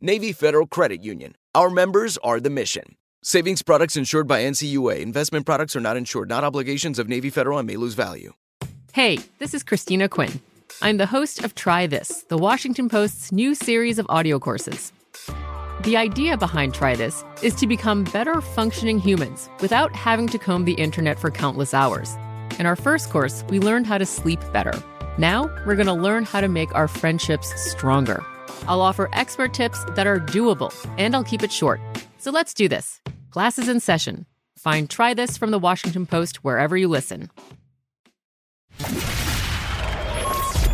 Navy Federal Credit Union. Our members are the mission. Savings products insured by NCUA. Investment products are not insured, not obligations of Navy Federal and may lose value. Hey, this is Christina Quinn. I'm the host of Try This, the Washington Post's new series of audio courses. The idea behind Try This is to become better functioning humans without having to comb the internet for countless hours. In our first course, we learned how to sleep better. Now, we're going to learn how to make our friendships stronger. I'll offer expert tips that are doable, and I'll keep it short. So let's do this. Classes in session. Find Try This from the Washington Post wherever you listen.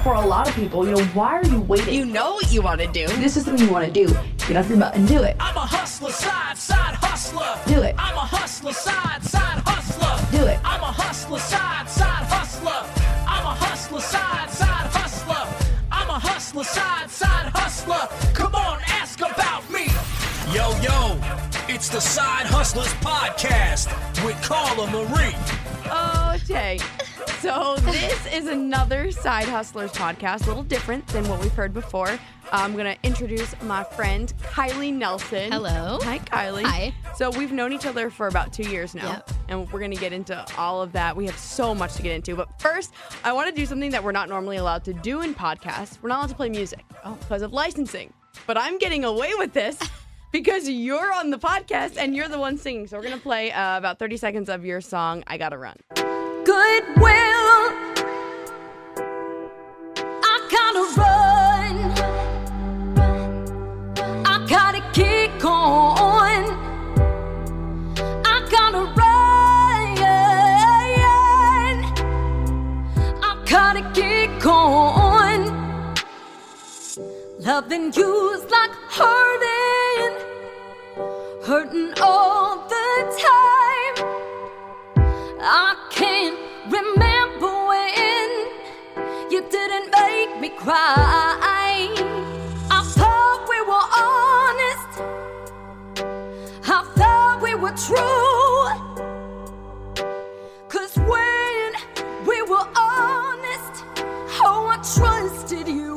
For a lot of people, you know, why are you waiting? You know what you want to do. This is something you want to do. Get off your butt and do it. I'm a hustler, side, side hustler. Do it. I'm a hustler, side, side hustler. Do it. I'm a hustler, side, side hustler. I'm a hustler, side, side hustler. I'm a hustler, side, side hustler. Come on, ask about me. Yo, yo, it's the Side Hustlers Podcast with Carla Marie. Oh, okay. So this is another Side Hustlers podcast, a little different than what we've heard before. I'm gonna introduce my friend Kylie Nelson. Hello. Hi, Kylie. Hi. So we've known each other for about two years now, Yep. and we're gonna get into all of that. We have so much to get into, but first, I want to do something that we're not normally allowed to do in podcasts. We're not allowed to play music because of licensing. But I'm getting away with this. Because you're on the podcast and you're the one singing. So we're going to play uh, about 30 seconds of your song, I Gotta Run. Goodwill. I gotta run. I gotta kick on. I gotta run. I gotta kick on. Loving you's like hurting, hurting all the time. I cry. I thought we were honest. I thought we were true. Cause when we were honest, oh, I trusted you.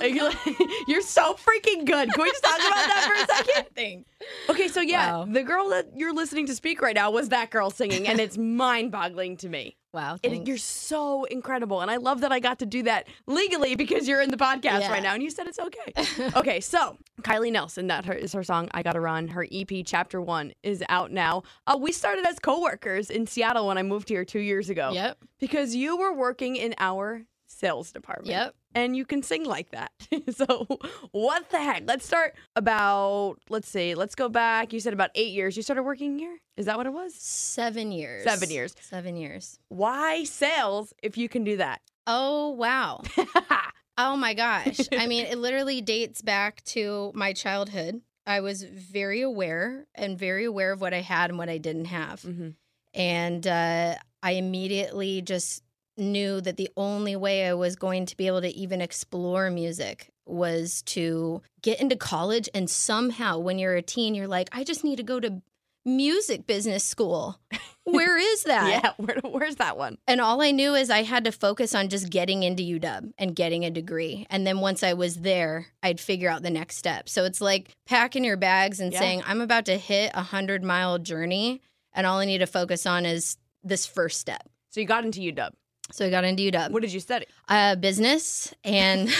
You're so freaking good. Can we just talk about that for a second? Thanks. Okay, so yeah, Wow. the girl that you're listening to speak right now was that girl singing, and it's mind boggling to me. Wow. You're so incredible. And I love that I got to do that legally because you're in the podcast Yeah. right now and you said it's okay. okay, so Kylie Nelson, that her, is her song, I Gotta Run. Her EP, Chapter One, is out now. Uh, we started as coworkers in Seattle when I moved here two years ago. Yep. Because you were working in our sales department. Yep. And you can sing like that. so, what the heck? Let's start about, let's see, let's go back. You said about eight years. You started working here? Is that what it was? Seven years. Seven years. Seven years. Why sales if you can do that? Oh, wow. Oh my gosh. I mean, it literally dates back to my childhood. I was very aware and very aware of what I had and what I didn't have. Mhm. And uh, I immediately just knew that the only way I was going to be able to even explore music was to get into college and somehow when you're a teen you're like I just need to go to music business school. Where is that? Yeah, where, where's that one? And all I knew is I had to focus on just getting into UW and getting a degree. And then once I was there, I'd figure out the next step. So it's like packing your bags and Yeah. saying, I'm about to hit a hundred mile journey. And all I need to focus on is this first step. So you got into UW. So I got into UW, What did you study? uh, business. And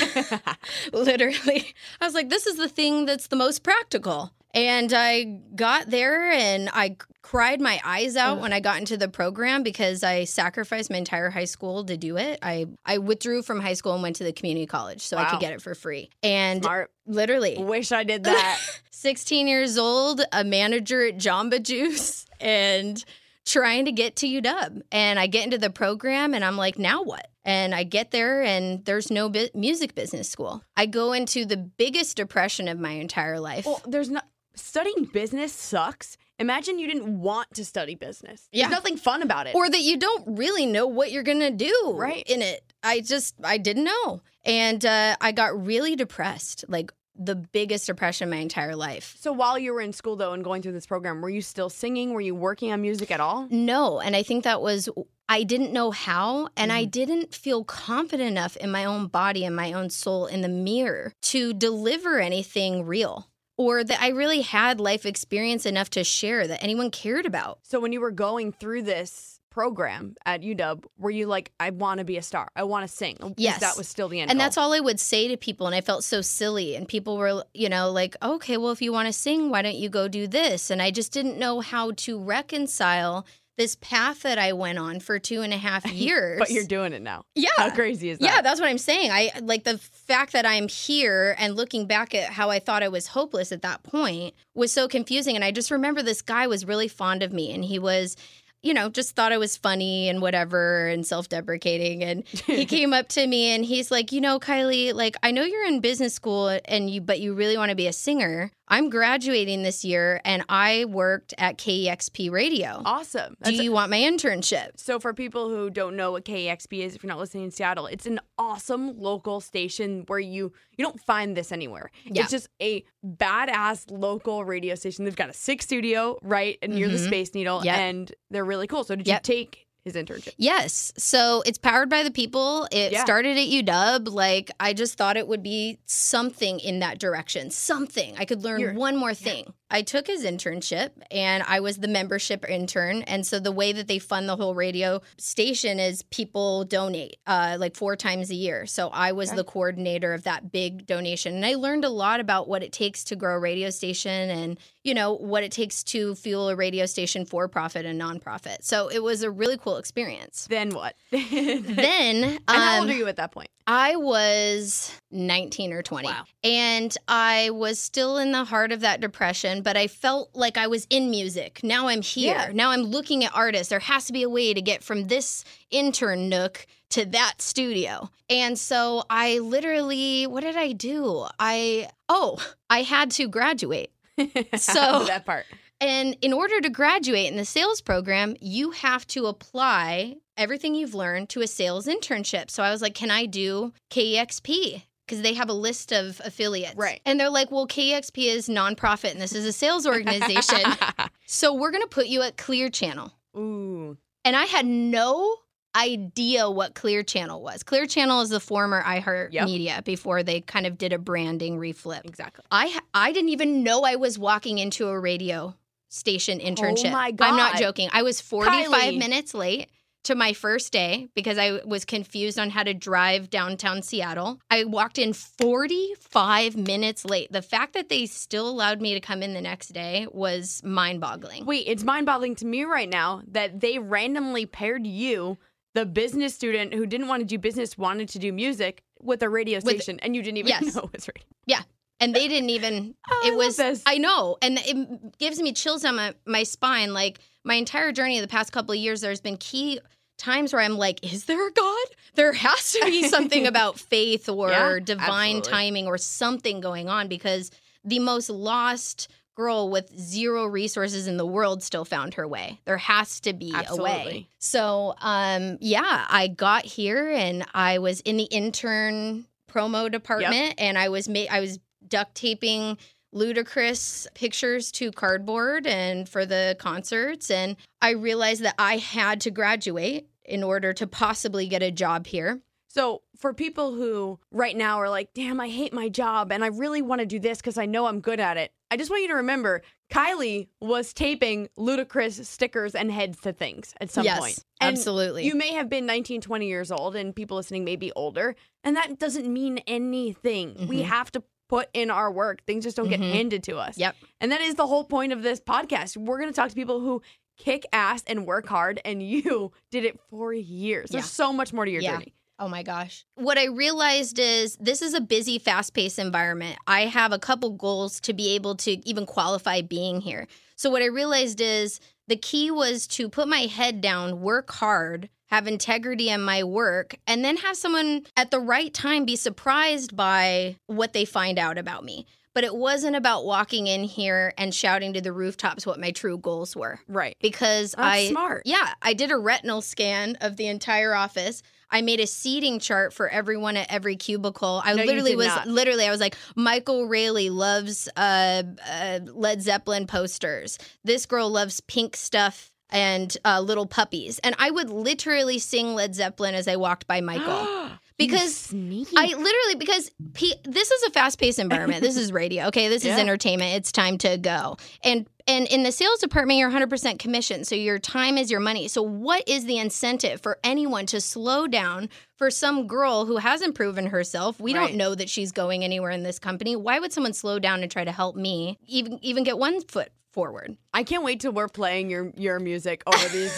literally, I was like, this is the thing that's the most practical. And I got there and I cried my eyes out when I got into the program because I sacrificed my entire high school to do it. I, I withdrew from high school and went to the community college so I could get it for free. And Smart. literally, Wish I did that. 16 years old, a manager at Jamba Juice, and trying to get to UW. And I get into the program and I'm like, now what? And I get there and there's no bu- music business school. I go into the biggest depression of my entire life. well, there's not studying business sucks. Imagine you didn't want to study business. Yeah. There's nothing fun about it. or that you don't really know what you're gonna do Right. in it. I just I didn't know, and uh, I got really depressed, like the biggest depression my entire life. so while you were in school though and going through this program, were you still singing? Were you working on music at all? No, and I think that was I didn't know how and I mm-hmm. didn't feel confident enough in my own body and my own soul in the mirror to deliver anything real or that I really had life experience enough to share that anyone cared about. So when you were going through this program at UW, were you like, I want to be a star. I want to sing. Oh, yes. That was still the end. And goal. that's all I would say to people. And I felt so silly. And people were, you know, like, okay, well, if you want to sing, why don't you go do this? And I just didn't know how to reconcile this path that I went on for two and a half years. But you're doing it now. yeah. How crazy is that? Yeah, that's what I'm saying. I like the fact that I'm here and looking back at how I thought I was hopeless at that point was so confusing. And I just remember this guy was really fond of me and he was, you know, just thought I was funny and whatever and self deprecating. And he came up to me and he's like, you know, Kylie, like, I know you're in business school and you, but you really want to be a singer. I'm graduating this year and I worked at KEXP Radio. awesome. Do That's- you want my internship? So, for people who don't know what KEXP is, if you're not listening in Seattle, it's an awesome local station where you you don't find this anywhere. Yeah. It's just a badass local radio station. They've got a sick studio right and near the Mhm. Space Needle, Yep. and they're really cool. So, did Yep. you take his internship? Yes. So it's powered by the people. It Yeah. started at UW. Like, I just thought it would be something in that direction. Something. I could learn You're- one more thing. I took his internship and I was the membership intern. And so the way that they fund the whole radio station is people donate uh, like four times a year. So I was Okay. the coordinator of that big donation. And I learned a lot about what it takes to grow a radio station and, you know, what it takes to fuel a radio station for profit and nonprofit. So it was a really cool experience. Then what? Then, and how old um, are you at that point? I was 19 or 20. Wow. And I was still in the heart of that depression, but I felt like I was in music. Now I'm here. Yeah. Now I'm looking at artists. There has to be a way to get from this intern nook to that studio. And so I literally, what did I do? I, oh, I had to graduate. So- that part. And in order to graduate in the sales program, you have to apply everything you've learned to a sales internship. So I was like, can I do KEXP? Because they have a list of affiliates. Right. And they're like, well, KEXP is nonprofit and this is a sales organization. so we're going to put you at Clear Channel. Ooh. And I had no idea what Clear Channel was. Clear Channel is the former iHeart Yep. Media before they kind of did a branding reflip. Exactly. I I didn't even know I was walking into a radio station internship. Oh my I'm not joking. I was 45 Kylie. minutes late to my first day because I was confused on how to drive downtown Seattle. I walked in 45 minutes late. The fact that they still allowed me to come in the next day was mind-boggling. Wait, it's mind boggling to me right now that they randomly paired you, the business student who didn't want to do business, wanted to do music, with a radio With- station, and you didn't even Yes. know it was radio. Yeah. And they didn't even Oh, I it was this. I know. And it gives me chills on my, my spine. Like my entire journey of the past couple of years, there's been key times where I'm like, is there a God? There has to be something about faith or Yeah, divine absolutely. timing or something going on because the most lost girl with zero resources in the world still found her way. There has to be a way. So, um, yeah, I got here and I was in the intern promo department and I was ma- I was duct taping ludicrous pictures to cardboard and for the concerts and I realized that I had to graduate in order to possibly get a job here. So, for people who right now are like, damn, I hate my job and I really want to do this because I know I'm good at it, I just want you to remember Kylie was taping ludicrous stickers and heads to things at some Yes, point. And absolutely. You may have been 19, 20 years old, and people listening may be older, and that doesn't mean anything. We Mhm. have to put in our work, things just don't get Mhm. handed to us. Yep. And that is the whole point of this podcast. We're going to talk to people who kick ass and work hard, and you did it for years. There's so much more to your Yeah. journey. Oh my gosh. What I realized is this is a busy, fast paced environment. I have a couple goals to be able to even qualify being here. So, what I realized is the key was to put my head down, work hard, have integrity in my work, and then have someone at the right time be surprised by what they find out about me. But it wasn't about walking in here and shouting to the rooftops what my true goals were Right. because That's I smart. Yeah, I did a retinal scan of the entire office. I made a seating chart for everyone at every cubicle. I No, literally was not. literally I was like Michael Rayleigh loves uh, uh, Led Zeppelin posters. This girl loves pink stuff and uh, little puppies. And I would literally sing Led Zeppelin as I walked by Michael. Because. I literally because P- this is a fast-paced environment. This is radio. Okay, this Yeah. is entertainment. It's time to go. And and in the sales department, you're 100% commission. So your time is your money. So what is the incentive for anyone to slow down for some girl who hasn't proven herself? We Right. don't know that she's going anywhere in this company. Why would someone slow down and try to help me even even get one foot forward? I can't wait till we're playing your your music over these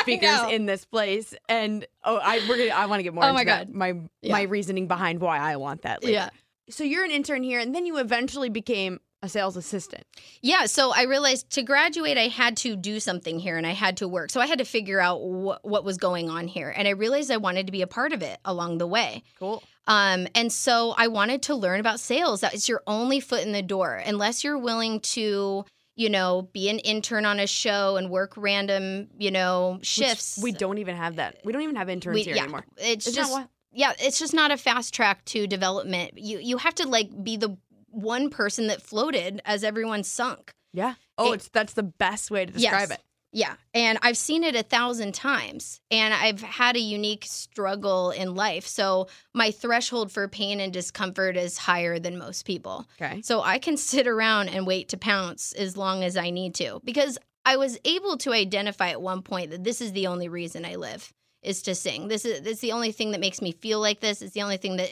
speakers in this place. And oh, I we're gonna I want to get more. Oh into my that, God. my Yeah. my reasoning behind why I want that. Later. Yeah. So you're an intern here, and then you eventually became a sales assistant. Yeah, so I realized to graduate, I had to do something here and I had to work. So I had to figure out wh- what was going on here. And I realized I wanted to be a part of it along the way. Cool. Um, and so I wanted to learn about sales. That is your only foot in the door. Unless you're willing to, you know, be an intern on a show and work random, you know, Which shifts. we don't even have that. We don't even have interns We- here yeah, anymore. It's Isn't just what- yeah, it's just not a fast track to development. You you have to like be the one person that floated as everyone sunk. Yeah. Oh, It- it's that's the best way to describe Yes. it. Yeah. And I've seen it a thousand times. And I've had a unique struggle in life. So my threshold for pain and discomfort is higher than most people. Okay. So I can sit around and wait to pounce as long as I need to because I was able to identify at one point that this is the only reason I live is to sing. This is this is the only thing that makes me feel like this. It's the only thing that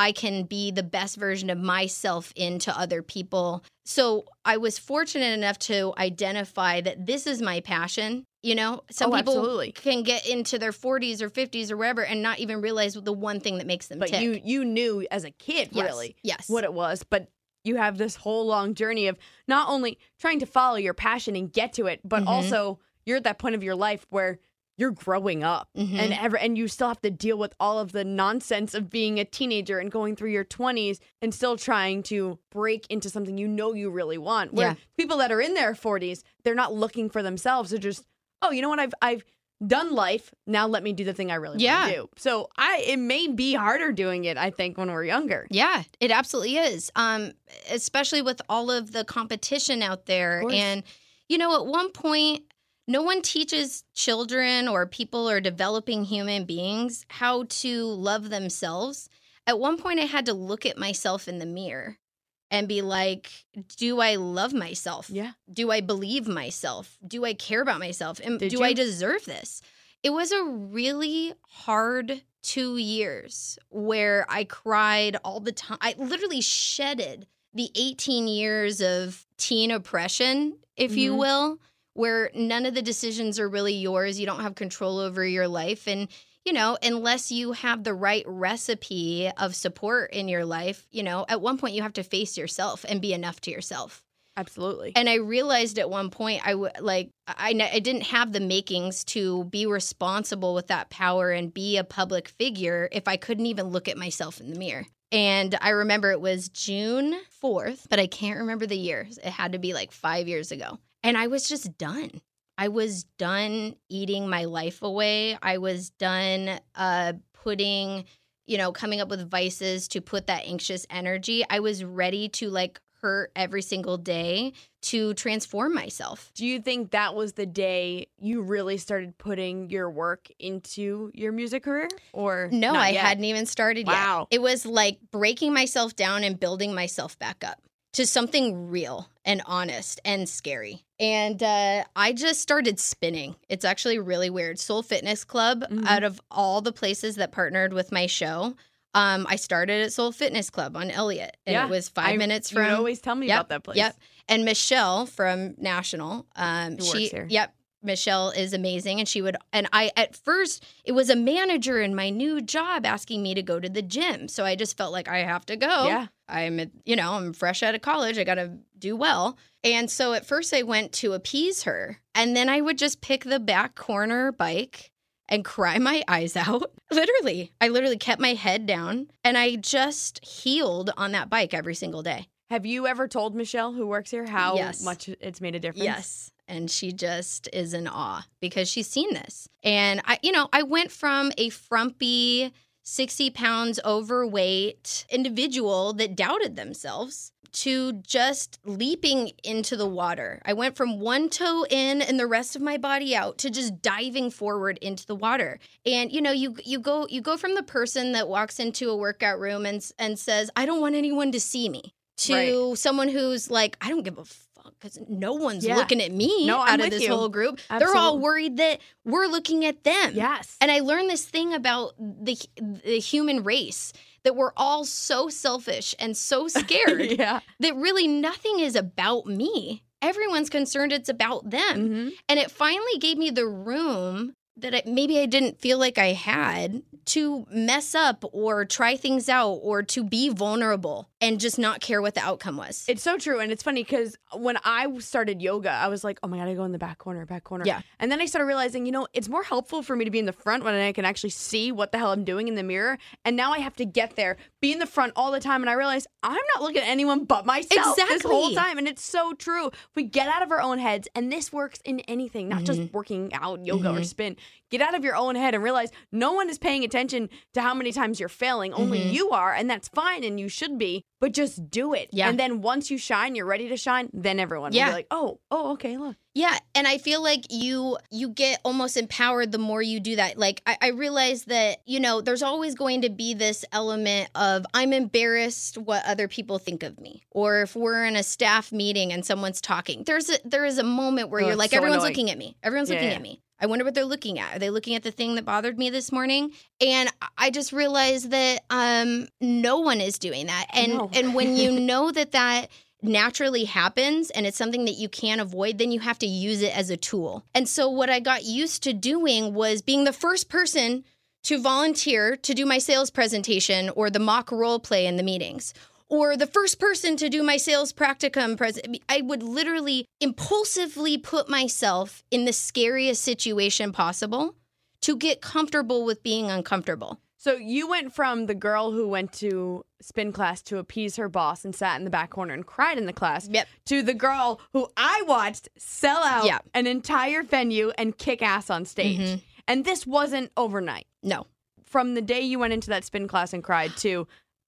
I can be the best version of myself into other people. So I was fortunate enough to identify that this is my passion. You know, some Oh, people absolutely. can get into their 40s or 50s or wherever and not even realize the one thing that makes them But tick. you you knew as a kid Yes, really yes. what it was, but you have this whole long journey of not only trying to follow your passion and get to it, but Mhm. also you're at that point of your life where you're growing up Mhm. and ever and you still have to deal with all of the nonsense of being a teenager and going through your 20s and still trying to break into something you know you really want. Where Yeah. people that are in their 40s, they're not looking for themselves. They're just, "Oh, you know what? I've I've done life. Now let me do the thing I really Yeah. want to do." So, I it may be harder doing it, I think, when we're younger. Yeah, it absolutely is. Um, especially with all of the competition out there. And, you know, at one point, no one teaches children or people or developing human beings how to love themselves. At one point, I had to look at myself in the mirror and be like, do I love myself? Yeah. Do I believe myself? Do I care about myself? And Did do I deserve this? It was a really hard two years where I cried all the time. I literally shedded the 18 years of teen oppression, if you Mhm. will, where none of the decisions are really yours. You don't have control over your life. And, you know, unless you have the right recipe of support in your life, you know, at one point you have to face yourself and be enough to yourself. Absolutely. And I realized at one point I would like I, I didn't have the makings to be responsible with that power and be a public figure if I couldn't even look at myself in the mirror. And I remember it was June 4th, but I can't remember the year. It had to be like 5 years ago. And I was just done. I was done eating my life away. I was done uh, putting you know, coming up with vices to put that anxious energy. I was ready to like hurt every single day to transform myself. Do you think that was the day you really started putting your work into your music career? Or No, I yet? hadn't even started Wow. yet. It was like breaking myself down and building myself back up to something real and honest and scary. And uh, I just started spinning. It's actually really weird. Soul Fitness Club, Mhm. out of all the places that partnered with my show, um, I started at Soul Fitness Club on Elliott, and Yeah, it was five I- minutes you from. would always tell me Yep, about that place. Yep. And Michelle from National, um, Who she, works here. yep, Michelle is amazing, and she would. And I, at first, it was a manager in my new job asking me to go to the gym, so I just felt like I have to go. Yeah. I'm, you know, I'm fresh out of college. I got to do well. And so at first, I went to appease her, and then I would just pick the back corner bike and cry my eyes out. Literally, I literally kept my head down, and I just healed on that bike every single day. Have you ever told Michelle, who works here, how Yes. much it's made a difference? Yes. And she just is in awe because she's seen this. And I, you know, I went from a frumpy, 60 pounds overweight individual that doubted themselves to just leaping into the water. I went from one toe in and the rest of my body out to just diving forward into the water. And you know, you you go you go from the person that walks into a workout room and and says, "I don't want anyone to see me." To Right. someone who's like, "I don't give a fuck cuz no one's Yeah. looking at me No, out of this you. whole group. They're all worried that we're looking at them." Yes. And I learned this thing about the the human race that we're all so selfish and so scared yeah. that really nothing is about me. Everyone's concerned it's about them. hmm And it finally gave me the room that I, maybe I didn't feel like I had to mess up or try things out or to be vulnerable and just not care what the outcome was. It's so true. And it's funny because when I started yoga, I was like, oh my God, I go in the back corner, back corner. Yeah. And then I started realizing, you know, it's more helpful for me to be in the front when I can actually see what the hell I'm doing in the mirror. And now I have to get there, be in the front all the time. And I realize I'm not looking at anyone but myself this whole Exactly. time. And it's so true. We get out of our own heads, and this works in anything, not just Mm-hmm. working out, yoga, or spin, get out of your own head and realize no one is paying attention to how many times you're failing. Only Mhm. you are. And that's fine. And you should be, but just do it. Yeah. And then once you shine, you're ready to shine, then everyone will be like, oh, oh, okay, look. Yeah, and I feel like you you get almost empowered the more you do that. Like I, I realize that you know there's always going to be this element of I'm embarrassed what other people think of me, or if we're in a staff meeting and someone's talking, there's a there is a moment where Oh, you're like so everyone's annoying. looking at me, everyone's Yeah, looking yeah. at me. I wonder what they're looking at. Are they looking at the thing that bothered me this morning? And I just realized that um, no one is doing that. And No. and when you know that that naturally happens and it's something that you can't avoid, then you have to use it as a tool. And so, what I got used to doing was being the first person to volunteer to do my sales presentation or the mock role play in the meetings. Or the first person to do my sales practicum present. I would literally impulsively put myself in the scariest situation possible to get comfortable with being uncomfortable. So you went from the girl who went to spin class to appease her boss and sat in the back corner and cried in the class Yep. to the girl who I watched sell out Yeah. an entire venue and kick ass on stage. Mhm. And this wasn't overnight. No. From the day you went into that spin class and cried to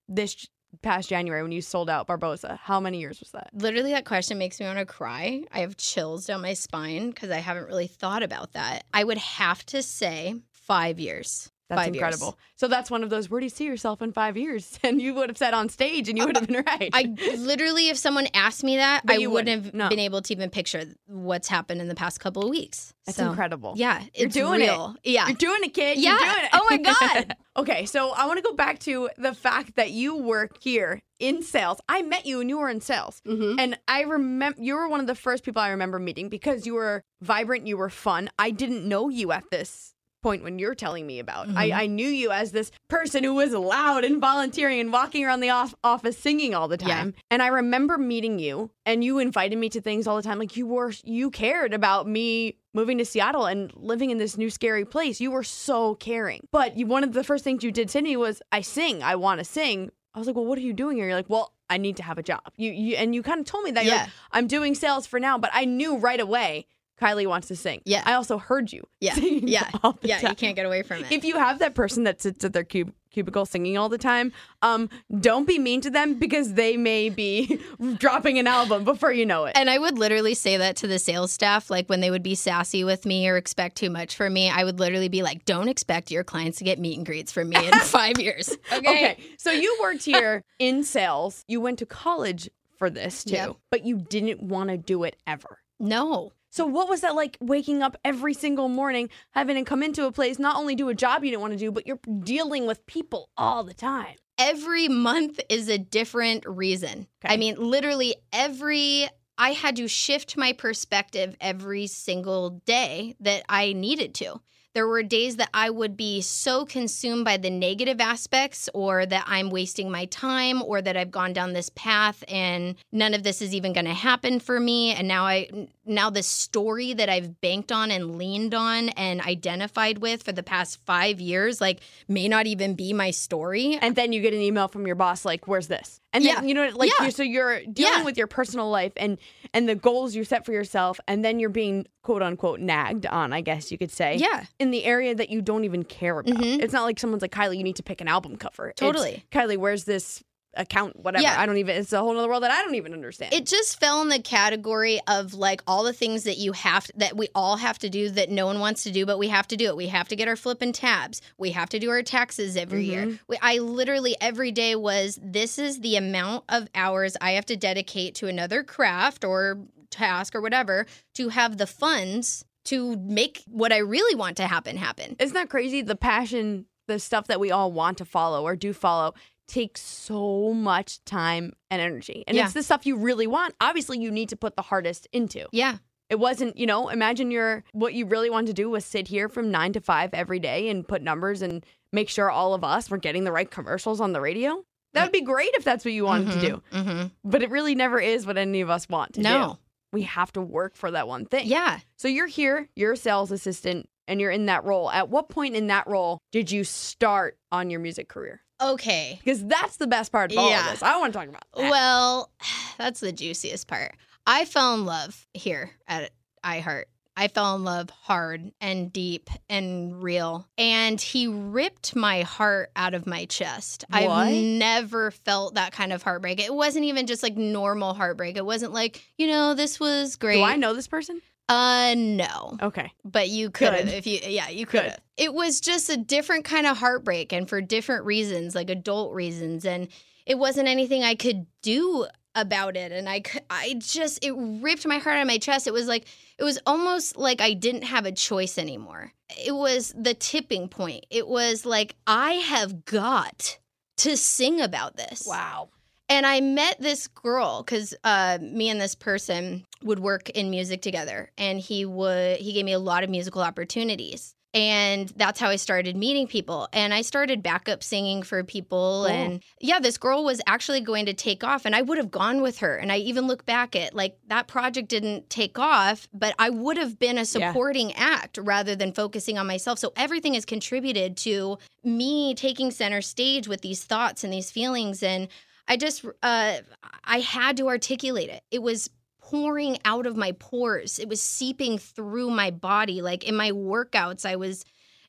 this past January when you sold out Barboza, how many years was that? Literally, that question makes me want to cry. I have chills down my spine because I haven't really thought about that. I would have to say five years. That's Five years. incredible. So that's one of those. Where do you see yourself in five years? And you would have said on stage, and you would have been right. I literally, if someone asked me that, But I wouldn't wouldn't. have No. been able to even picture what's happened in the past couple of weeks. That's So, incredible. Yeah, You're it's doing real. Yeah, You're doing it, kid. Yeah. You're doing it. Oh my God. okay, so I want to go back to the fact that you work here in sales. I met you and you were in sales. Mhm. And I remember you were one of the first people I remember meeting because you were vibrant, you were fun. I didn't know you at this point when you're telling me about. Mm-hmm. I, I knew you as this person who was loud and volunteering and walking around the off- office singing all the Yeah. time. And I remember meeting you and you invited me to things all the time. Like you were you cared about me moving to Seattle and living in this new scary place. You were so caring. But you, one of the first things you did to me was, I sing, I want to sing. I was like, well, what are you doing here? You're like, well, I need to have a job. You, you and you kind of told me that. Yeah. like, I'm doing sales for now, but I knew right away Kylie wants to sing. Yeah. I also heard you. Yeah. Yeah. all the Yeah. You can't get away from it. If you have that person that sits at their cub- cubicle singing all the time, um, don't be mean to them because they may be dropping an album before you know it. And I would literally say that to the sales staff, like when they would be sassy with me or expect too much from me, I would literally be like, don't expect your clients to get meet and greets from me in five years. Okay. Okay, so you worked here in sales. You went to college for this too, Yep. but you didn't want to do it ever. No. So what was that like waking up every single morning, having to come into a place, not only do a job you didn't want to do, but you're dealing with people all the time. Every month is a different reason. Okay. I mean, literally every. I had to shift my perspective every single day that I needed to. There were days that I would be so consumed by the negative aspects, or that I'm wasting my time, or that I've gone down this path and none of this is even going to happen for me. And now I, now the story that I've banked on and leaned on and identified with for the past five years, like, may not even be my story. And then you get an email from your boss like, "Where's this?" And then Yeah. you know, like, Yeah. you so you're dealing Yeah. with your personal life and and the goals you set for yourself, and then you're being quote unquote nagged on, I guess you could say. Yeah. In the area that you don't even care about. Mhm. It's not like someone's like, Kylie, you need to pick an album cover. It's, Totally. Kylie, where's this account? Whatever. Yeah. I don't even. It's a whole other world that I don't even understand. It just fell in the category of like all the things that you have that we all have to do that no one wants to do, but we have to do it. We have to get our flipping tabs. We have to do our taxes every year. Mm-hmm. We, I literally every day was this is the amount of hours I have to dedicate to another craft or task or whatever to have the funds to make what I really want to happen happen. Isn't that crazy? The passion, the stuff that we all want to follow or do follow takes so much time and energy. And Yeah. it's the stuff you really want. Obviously, you need to put the hardest into. Yeah. It wasn't, you know, imagine your what you really wanted to do was sit here from 9 to 5 every day and put numbers and make sure all of us were getting the right commercials on the radio. That would be great if that's what you wanted to do. Mm-hmm. But it really never is what any of us want to do. No. We have to work for that one thing. Yeah. So you're here, you're a sales assistant, and you're in that role. At what point in that role did you start on your music career? Okay. Because that's the best part of all Yeah. of this. I want to talk about that. Well, that's the juiciest part. I fell in love here at iHeart. I fell in love hard and deep and real. And he ripped my heart out of my chest. What? I've never felt that kind of heartbreak. It wasn't even just like normal heartbreak. It wasn't like, you know, this was great. Do I know this person? Uh no. Okay. But you could have if you yeah, you could have. It was just a different kind of heartbreak and for different reasons, like adult reasons and it wasn't anything I could do about it and I could, I just it ripped my heart out of my chest. It was like it was almost like I didn't have a choice anymore. It was the tipping point. It was like I have got to sing about this. Wow. And I met this girl because uh, me and this person would work in music together, and he would he gave me a lot of musical opportunities, and that's how I started meeting people. And I started backup singing for people, Cool. and yeah, this girl was actually going to take off, and I would have gone with her. And I even look back at like that project didn't take off, but I would have been a supporting act rather than focusing on myself. So everything has contributed to me taking center stage with these thoughts and these feelings and I just uh I had to articulate it. It was pouring out of my pores. It was seeping through my body like in my workouts I was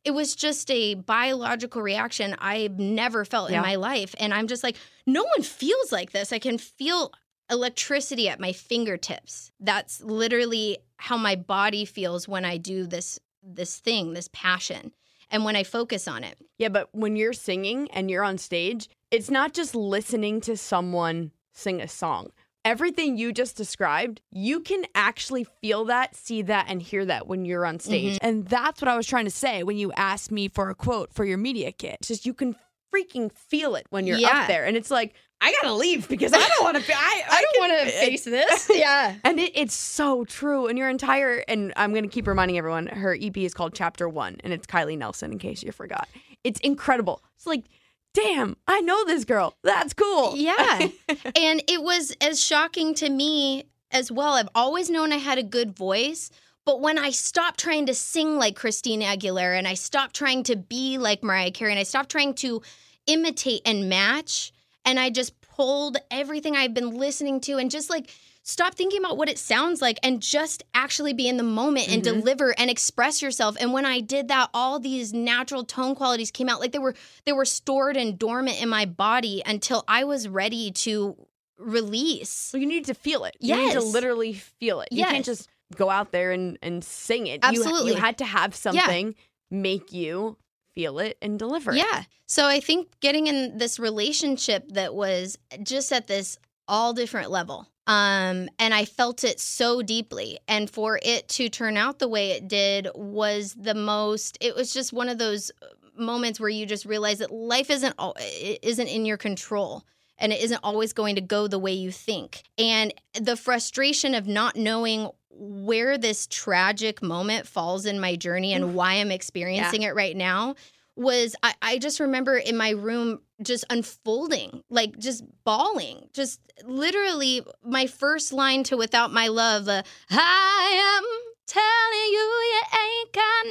it was just a biological reaction I've never felt Yeah. in my life and I'm just like no one feels like this. I can feel electricity at my fingertips. That's literally how my body feels when I do this this thing, this passion and when I focus on it. Yeah, but when you're singing and you're on stage, it's not just listening to someone sing a song. Everything you just described, you can actually feel that, see that, and hear that when you're on stage. Mm-hmm. And that's what I was trying to say when you asked me for a quote for your media kit. It's just you can freaking feel it when you're Yeah. up there. And it's like, I gotta leave because I don't want to be. I, I don't want to face this. Yeah. And it, it's so true. And your entire, and I'm to keep reminding everyone, her EP is called Chapter One, and it's Kylie Nelson, in case you forgot. It's incredible. It's like, damn, I know this girl. That's cool. Yeah. and it was as shocking to me as well. I've always known I had a good voice. But when I stopped trying to sing like Christina Aguilera and I stopped trying to be like Mariah Carey and I stopped trying to imitate and match and I just pulled everything I've been listening to and just like stop thinking about what it sounds like and just actually be in the moment and Mhm. deliver and express yourself. And when I did that, all these natural tone qualities came out like they were they were stored and dormant in my body until I was ready to release. So you need to feel it. You need to literally feel it. You can't just go out there and, and sing it. You- You, had to have something make you feel it and deliver it. Yeah. So I think getting in this relationship that was just at this all different level. Um, and I felt it so deeply. And for it to turn out the way it did was the most, it was just one of those moments where you just realize that life isn't al- it isn't in your control and it isn't always going to go the way you think. And the frustration of not knowing where this tragic moment falls in my journey and why I'm experiencing it right now was I, I just remember in my room just unfolding, like just bawling, just literally my first line to Without My Love, uh, I am telling you you ain't got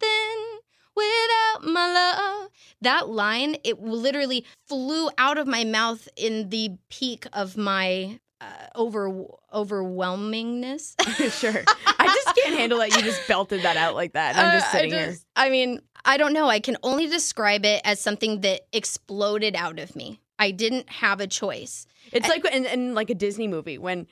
nothing without my love. That line, it literally flew out of my mouth in the peak of my uh, over overwhelmingness. sure. I just can't handle that you just belted that out like that. I'm just Uh, I sitting here. I mean, I don't know. I can only describe it as something that exploded out of me. I didn't have a choice. It's like in, in like a Disney movie when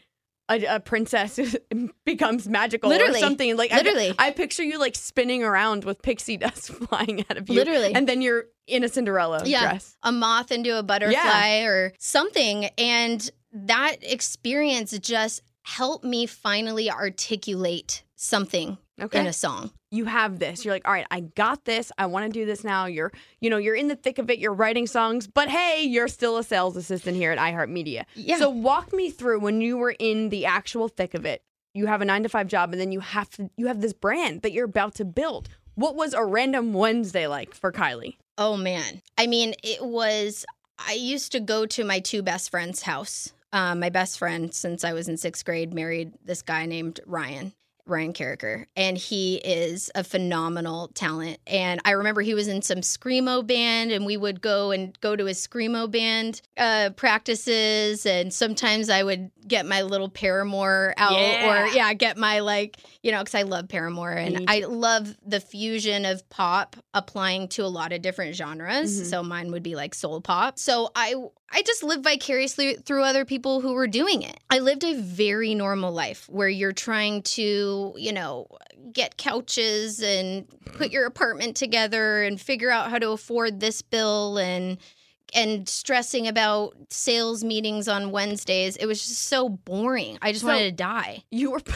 a, a princess becomes magical Literally. or something. Like I- Literally. I, picture you like spinning around with pixie dust flying out of you. Literally. and then you're in a Cinderella yeah, dress. a moth into a butterfly or something. And that experience just helped me finally articulate something Okay. in a song. you have this. You're like, all right, I got this. I want to do this now. You're, you know, you're in the thick of it. You're writing songs, but hey, you're still a sales assistant here at iHeartMedia. Yeah. So walk me through when you were in the actual thick of it. You have a nine to five job, and then you have to, you have this brand that you're about to build. What was a random Wednesday like for Kylie? Oh man. I mean, it was I used to go to my two best friends' house. Um, my best friend since I was in sixth grade married this guy named Ryan. Ryan Carricker, and he is a phenomenal talent. And I remember he was in some screamo band, and we would go and go to his screamo band uh, practices. And sometimes I would get my little Paramore out, Yeah. or yeah, get my like you know, because I love Paramore, and I love the fusion of pop applying to a lot of different genres. Mhm. So mine would be like soul pop. So I I just lived vicariously through other people who were doing it. I lived a very normal life where you're trying to, you know, get couches and put mm. your apartment together and figure out how to afford this bill and and stressing about sales meetings on Wednesdays. It was just so boring. I just So- wanted to die. You were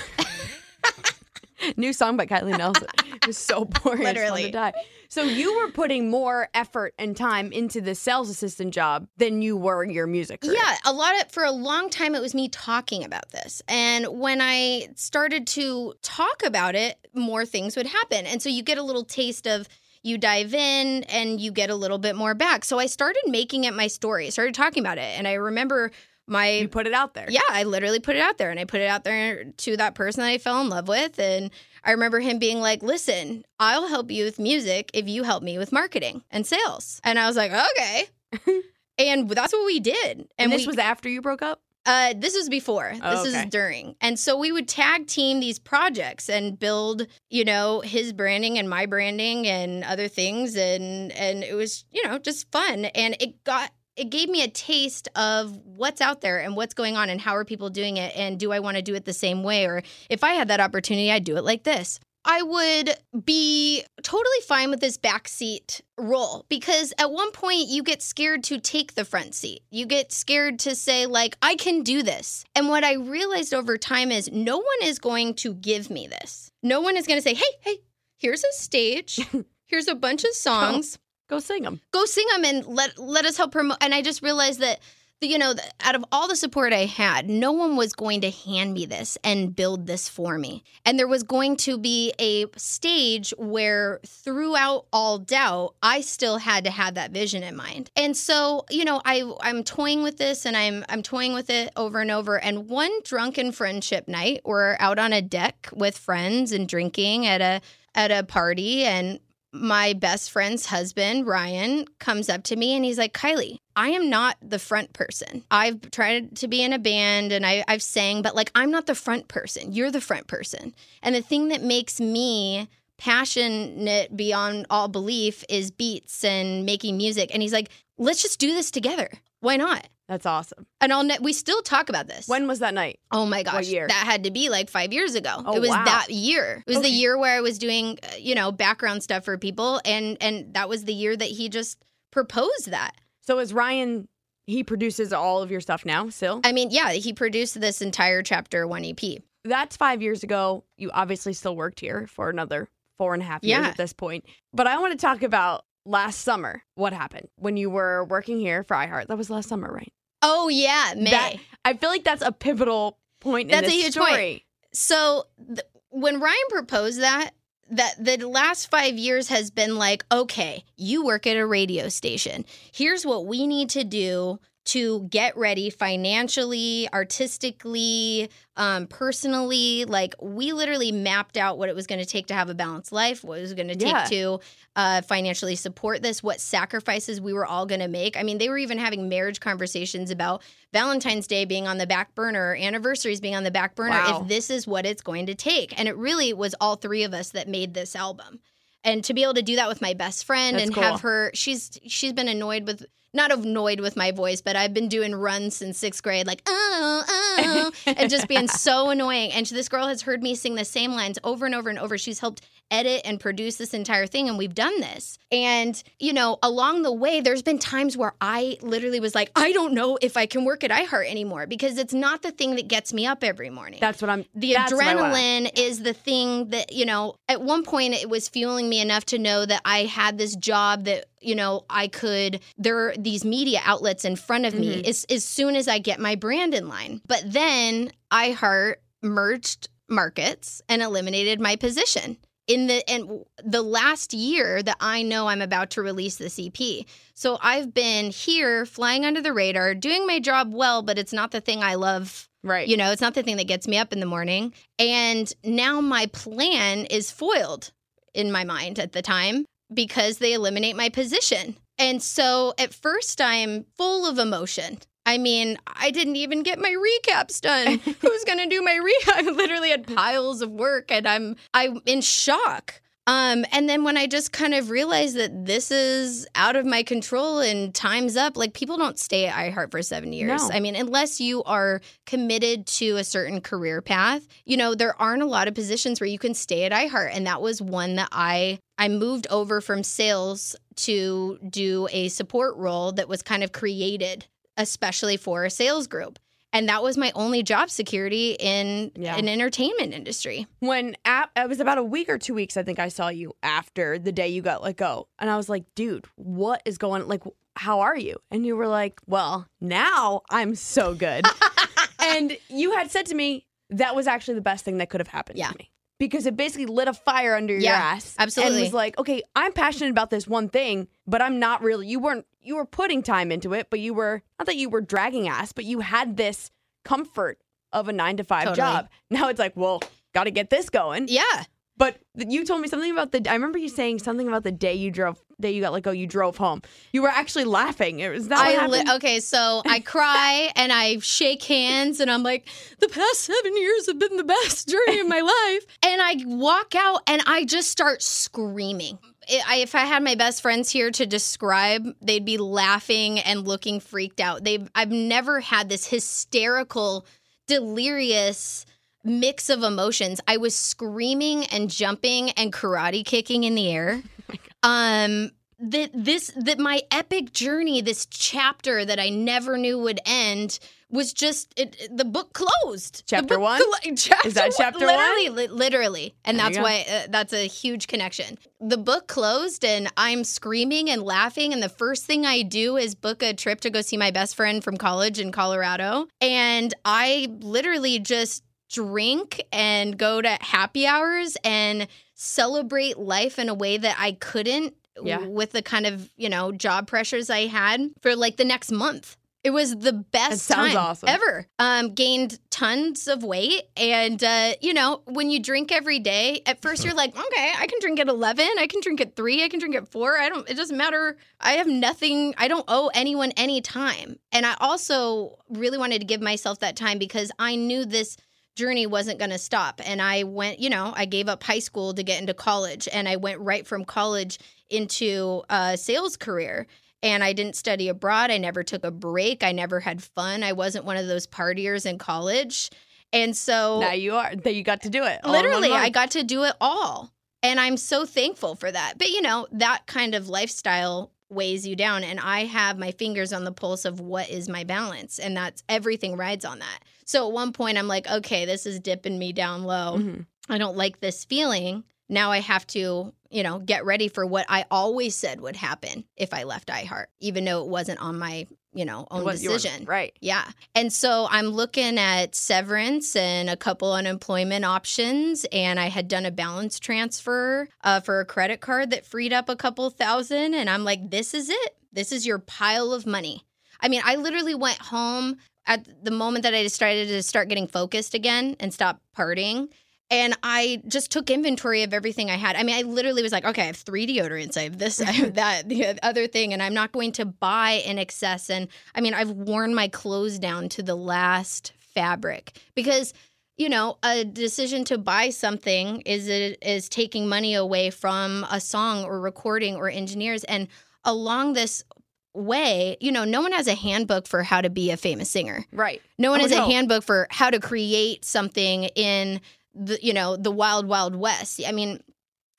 new song by Kylie Nelson. It was so boring. Literally, Literally. to die. So you were putting more effort and time into the sales assistant job than you were your music. Career. Yeah, a lot of for a long time it was me talking about this. And when I started to talk about it, more things would happen. And so you get a little taste of you dive in and you get a little bit more back. So I started making it my story. I started talking about it. And I remember my you put it out there. yeah, I literally put it out there and I put it out there to that person that I fell in love with. And I remember him being like, listen, I'll help you with music if you help me with marketing and sales. And I was like, okay. and that's what we did. And, And this we, was after you broke up. uh, this was before. Oh, this okay. is during. And so we would tag team these projects and build, you know, his branding and my branding and other things and and it was, you know, just fun and it got it gave me a taste of what's out there and what's going on and how are people doing it and do I want to do it the same way or if I had that opportunity I'd do it like this. I would be totally fine with this backseat role because at one point you get scared to take the front seat. You get scared to say, like, I can do this. And what I realized over time is no one is going to give me this. No one is going to say, hey, hey, here's a stage, here's a bunch of songs Go sing them. go sing them and let let us help promote. And I just realized that, you know, out of all the support I had, no one was going to hand me this and build this for me. And there was going to be a stage where, throughout all doubt, I still had to have that vision in mind. And so, you know, I I'm toying with this, and I'm I'm toying with it over and over. And one drunken friendship night, we're out on a deck with friends and drinking at a at a party and my best friend's husband, Ryan, comes up to me and he's like, Kylie, I am not the front person. I've tried to be in a band and I, I've sang, but like, I'm not the front person. You're the front person. And the thing that makes me passionate beyond all belief is beats and making music. And he's like, let's just do this together. Why not? That's awesome. And I'll ne- we still talk about this. When was that night? Oh my gosh, year? that had to be like five years ago. Oh, it was wow. that year. It was the year where I was doing, uh, you know, background stuff for people, and and that was the year that he just proposed that. So is Ryan? He produces all of your stuff now. Still, I mean, yeah, he produced this entire chapter one EP. that's five years ago. You obviously still worked here for another four and a half years Yeah. at this point. But I want to talk about last summer. What happened when you were working here for iHeart? That was last summer, right? Oh yeah, May. That- I feel like that's a pivotal point. That's a huge story. point. so th- when Ryan proposed that, that the last five years has been like, okay, you work at a radio station. Here's what we need to do to get ready financially, artistically, um, personally. Like we literally mapped out what it was going to take to have a balanced life, what it was going to take Yeah. to uh, financially support this, what sacrifices we were all going to make. I mean, they were even having marriage conversations about Valentine's Day being on the back burner, anniversaries being on the back burner, Wow. if this is what it's going to take. And it really was all three of us that made this album. And to be able to do that with my best friend That's and cool. have her, she's she's been annoyed with not annoyed with my voice, but I've been doing runs since sixth grade, like oh oh, and just being so annoying. And this girl has heard me sing the same lines over and over and over. She's helped edit and produce this entire thing, and we've done this. And you know, along the way, there's been times where I literally was like, I don't know if I can work at iHeart anymore because it's not the thing that gets me up every morning That's what I'm. the that's what I wanna- adrenaline is the thing that you know at one point it was fueling me enough to know that i had this job that you know i could there are these media outlets in front of me Mhm. as, as soon as i get my brand in line but then iheart merged markets and eliminated my position in the and the last year that I know I'm about to release this EP. So I've been here flying under the radar, doing my job well, but it's not the thing I love Right. you know, it's not the thing that gets me up in the morning. And now my plan is foiled in my mind at the time because they eliminate my position. And so at first, I'm full of emotion. I mean, I didn't even get my recaps done. Who's going to do my recap? I literally had piles of work and I'm I'm in shock. Um, and then when I just kind of realized that this is out of my control and time's up, like people don't stay at iHeart for seven years. No. I mean, unless you are committed to a certain career path, you know, there aren't a lot of positions where you can stay at iHeart. And that was one that I I moved over from sales to do a support role that was kind of created especially for a sales group. And that was my only job security in Yeah. an entertainment industry. when ap- it was about a week or two weeks i think i saw you after the day you got let go and i was like dude what is going like how are you and you were like well now i'm so good and you had said to me that was actually the best thing that could have happened Yeah. to me because it basically lit a fire under your Yeah, ass absolutely. and was like okay i'm passionate about this one thing but i'm not really you weren't you were putting time into it but you were not that you were dragging ass but you had this comfort of a nine to five Totally. job now it's like well got to get this going Yeah. But you told me something about the. I remember you saying something about the day you drove, day you got let go. You drove home. You were actually laughing. It was that. I li- okay, so I cry and I shake hands and I'm like, the past seven years have been the best journey of my life. And I walk out and I just start screaming. I, if I had my best friends here to describe, they'd be laughing and looking freaked out. They've I've never had this hysterical, delirious mix of emotions. I was screaming and jumping and karate kicking in the air. um that this that my epic journey this chapter that i never knew would end was just it, the book closed. Chapter book one? clo- chapter Is that chapter literally li- literally. And There that's why uh, that's a huge connection. The book closed and i'm screaming and laughing and the first thing i do is book a trip to go see my best friend from college in colorado. And i literally just drink and go to happy hours and celebrate life in a way that I couldn't Yeah. with the kind of, you know, job pressures I had for like the next month. It was the best time awesome. ever. Um, gained tons of weight, and uh, you know, when you drink every day, at first you're like, okay, I can drink at eleven, I can drink at three, I can drink at four. I don't. It doesn't matter. I have nothing. I don't owe anyone any time, and I also really wanted to give myself that time because I knew this journey wasn't going to stop and i went you know i gave up high school to get into college and i went right from college into a sales career and I didn't study abroad. I never took a break. I never had fun. I wasn't one of those partiers in college. And so Now you are. That you got to do it. all in one literally I got to do it all. And I'm so thankful for that. But you know, that kind of lifestyle weighs you down and I have my fingers on the pulse of what is my balance and that's everything rides on that. So at one point I'm like, okay, this is dipping me down low. Mhm. I don't like this feeling. Now I have to, you know, get ready for what I always said would happen if I left iHeart, even though it wasn't on my, you know, own It was yours, decision. right? Yeah. And so I'm looking at severance and a couple unemployment options. And I had done a balance transfer uh, for a credit card that freed up a couple thousand. And I'm like, this is it. This is your pile of money. I mean, I literally went home at the moment that I decided to start getting focused again and stop partying. And I just took inventory of everything I had. I mean, I literally was like, okay, I have three deodorants. I have this, I have that, the other thing, and I'm not going to buy in excess. And I mean, I've worn my clothes down to the last fabric because you know a decision to buy something is it is taking money away from a song or recording or engineers and along this way you know no one has a handbook for how to be a famous singer Right. no one Oh, has no. a handbook for how to create something in the you know the wild wild west. I mean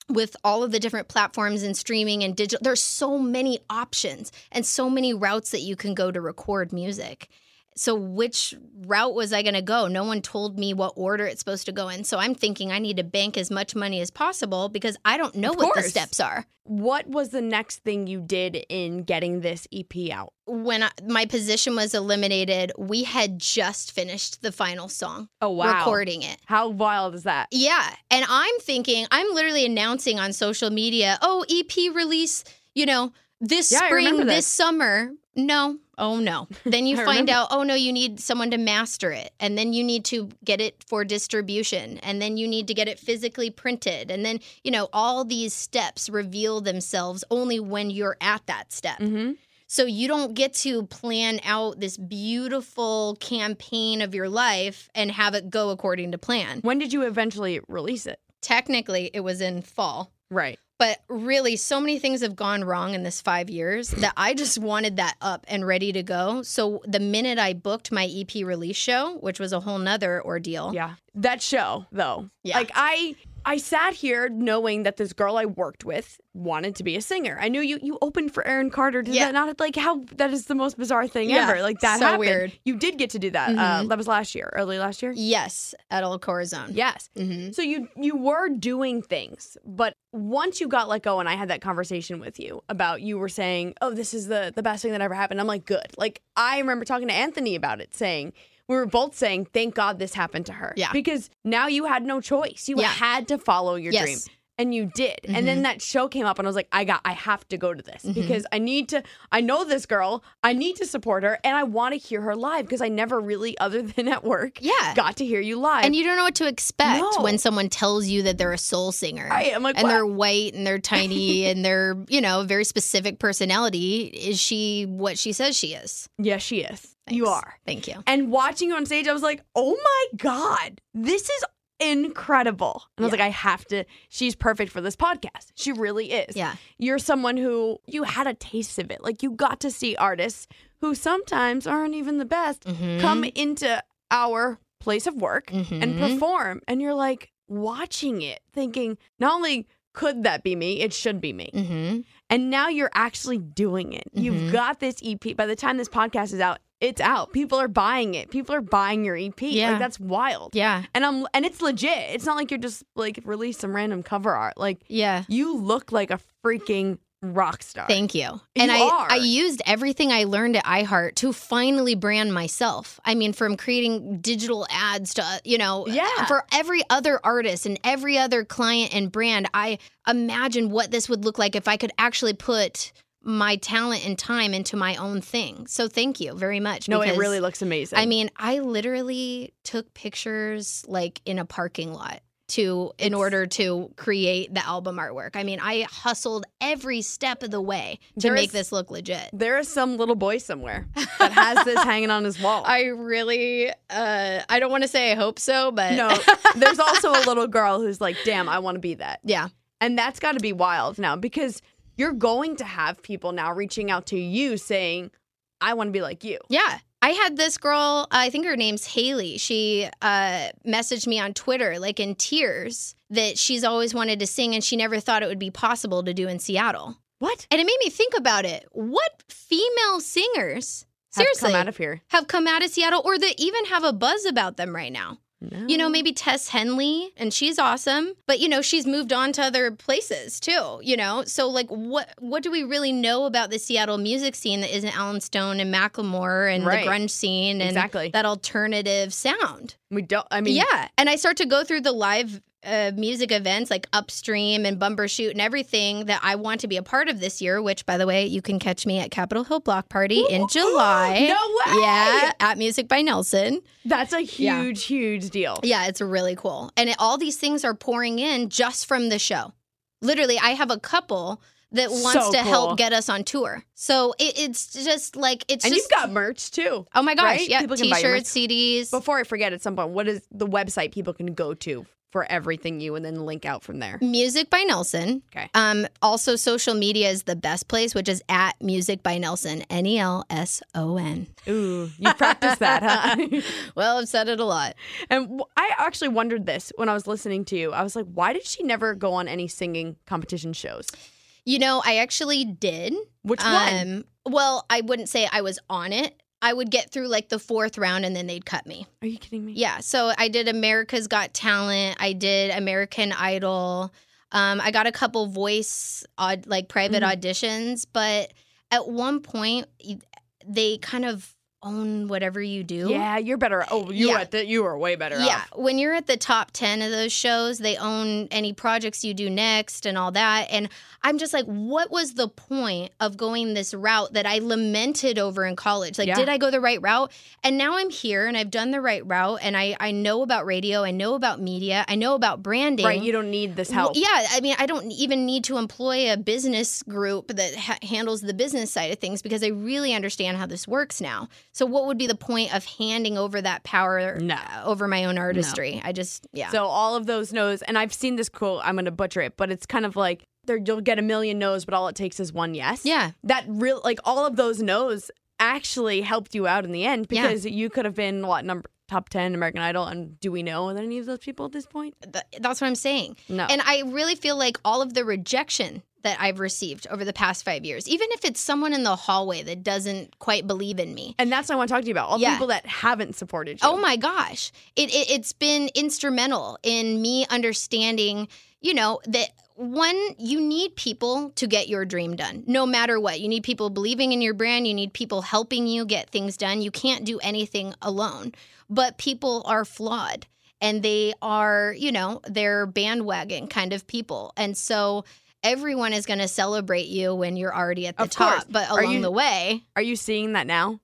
with all of the different platforms and streaming and digital there's so many options and so many routes that you can go to record music. So which route was I going to go? No one told me what order it's supposed to go in. So I'm thinking I need to bank as much money as possible because I don't know Of what the steps are. What was the next thing you did in getting this EP out? When I, my position was eliminated, we had just finished the final song, Oh wow. recording it. How wild is that? Yeah. And I'm thinking, I'm literally announcing on social media, oh, EP release, you know, this Yeah, spring, this. this. summer. No. Oh, no. Then you find remember. out, oh, no, you need someone to master it. And then you need to get it for distribution. And then you need to get it physically printed. And then, you know, all these steps reveal themselves only when you're at that step. Mm-hmm. So you don't get to plan out this beautiful campaign of your life and have it go according to plan. When did you eventually release it? Technically, it was in fall. Right. But really, so many things have gone wrong in this five years that I just wanted that up and ready to go. So the minute I booked my EP release show, which was a whole nother ordeal. Yeah. That show, though. Yeah. Like I I sat here knowing that this girl I worked with wanted to be a singer. I knew you you opened for Aaron Carter. Did Yeah. that not like how that is the most bizarre thing Yeah. ever? Like that So happened. weird. You did get to do that. Uh, Mhm. that was last year, early last year. Yes, at El Corazon. Yes. hmm So you you were doing things, but once you got let go, and I had that conversation with you about you were saying, "Oh, this is the the best thing that ever happened." I'm like, "Good." Like I remember talking to Anthony about it, saying we were both saying, "Thank God this happened to her." Yeah. because now you had no choice. You Yeah. had to follow your Yes. dream. And you did. And Mm-hmm. then that show came up and I was like, I got I have to go to this because I need to I know this girl. I need to support her and I want to hear her live because I never really other than at work Yeah. got to hear you live. And you don't know what to expect No. when someone tells you that they're a soul singer. Right, I'm like, and what? they're white and they're tiny and they're, you know, very specific personality. Is she what she says she is? Yes, she is. You are. Thank you. And watching you on stage, I was like, oh my God, this is incredible. And I was Yeah. like, I have to, she's perfect for this podcast. She really is. Yeah. You're someone who you had a taste of it. Like you got to see artists who sometimes aren't even the best Mhm. come into our place of work and Mhm. perform. And you're like watching it, thinking, not only could that be me, it should be me. Mm-hmm. And now you're actually doing it. You've Mhm. got this EP. By the time this podcast is out, it's out. People are buying it. People are buying your EP. Yeah. Like that's wild. Yeah. And I'm and it's legit. It's not like you're just like release some random cover art. Like Yeah. you look like a freaking rock star. Thank you. And You I, are. I used everything I learned at iHeart to finally brand myself. I mean, from creating digital ads to, you know, Yeah. for every other artist and every other client and brand, I imagine what this would look like if I could actually put my talent and time into my own thing. So thank you very much. No, it really looks amazing. I mean, I literally took pictures like in a parking lot to in It's- order to create the album artwork. I mean, I hustled every step of the way to make is- this look legit. there is some little boy somewhere that has this hanging on his wall. I really uh I don't want to say I hope so, but no, there's also a little girl who's like, damn, I want to be that. yeah. And that's got to be wild now because you're going to have people now reaching out to you saying, I want to be like you. Yeah. I had this girl, I think her name's Haley. She uh, messaged me on Twitter, like in tears, that she's always wanted to sing and she never thought it would be possible to do in Seattle. What? And it made me think about it. What female singers, Have seriously, come out of here. have come out of Seattle or that even have a buzz about them right now? You know, maybe Tess Henley, and she's awesome, but you know, she's moved on to other places too, you know? So like what what do we really know about the Seattle music scene that isn't Allen Stone and Macklemore and Right. the grunge scene and Exactly. that alternative sound? we don't. I mean, yeah. And I start to go through the live uh, music events like Upstream and Bumbershoot and everything that I want to be a part of this year, which by the way, you can catch me at Capitol Hill Block Party in July. No way! Yeah, at Music by Nelson. that's a Yeah. huge, huge deal. Yeah, it's really cool. And it, all these things are pouring in just from the show. Literally, I have a couple that wants So to cool. help get us on tour. So it, it's just like, it's And just. you've got merch too. oh my gosh. right? Yeah. People can buy t-shirts, CDs. Before I forget at some point, what is the website people can go to for everything you and then link out from there? Music by Nelson. Okay. Um, also, social media is the best place, which is at Music by Nelson. N E L S O N. Ooh, you practice that, huh? Well, I've said it a lot. and I actually wondered this when I was listening to you. I was like, why did she never go on any singing competition shows? You know, I actually did. Which one? Um, well, I wouldn't say I was on it. I would get through like the fourth round and then they'd cut me. Are you kidding me? Yeah. So I did America's Got Talent. I did American Idol. Um, I got a couple voice like private Mhm. auditions, but at one point they kind of own whatever you do. Yeah, you're better. Oh, you Yeah. at the, you were way better. Yeah, off. when you're at the top 10 of those shows, they own any projects you do next and all that. And I'm just like, what was the point of going this route that I lamented over in college? Like, Yeah. did I go the right route? And now I'm here and I've done the right route and I, I know about radio, I know about media, I know about branding. Right. You don't need this Well, help. yeah, I mean, I don't even need to employ a business group that ha- handles the business side of things because I really understand how this works now. So, what would be the point of handing over that power No. uh, over my own artistry? I just, yeah. So all of those no's, and I've seen this quote. I'm going to butcher it, but it's kind of like there you'll get a million no's, but all it takes is one yes. Yeah. That real like all of those no's actually helped you out in the end Yeah. because you could have been what number top ten American Idol, and do we know any of those people at this point? Th- that's what I'm saying. No. And I really feel like all of the rejection that I've received over the past five years, even if it's someone in the hallway that doesn't quite believe in me, And that's what I want to talk to you about. All the Yeah. people that haven't supported you. Oh my gosh. It, it it's been instrumental in me understanding, you know, that one you need people to get your dream done. No matter what. You need people believing in your brand, you need people helping you get things done. You can't do anything alone. But people are flawed and they are, you know, they're bandwagon kind of people. And so everyone is going to celebrate you when you're already at the Of top, course. but along you- the way, Are you seeing that now?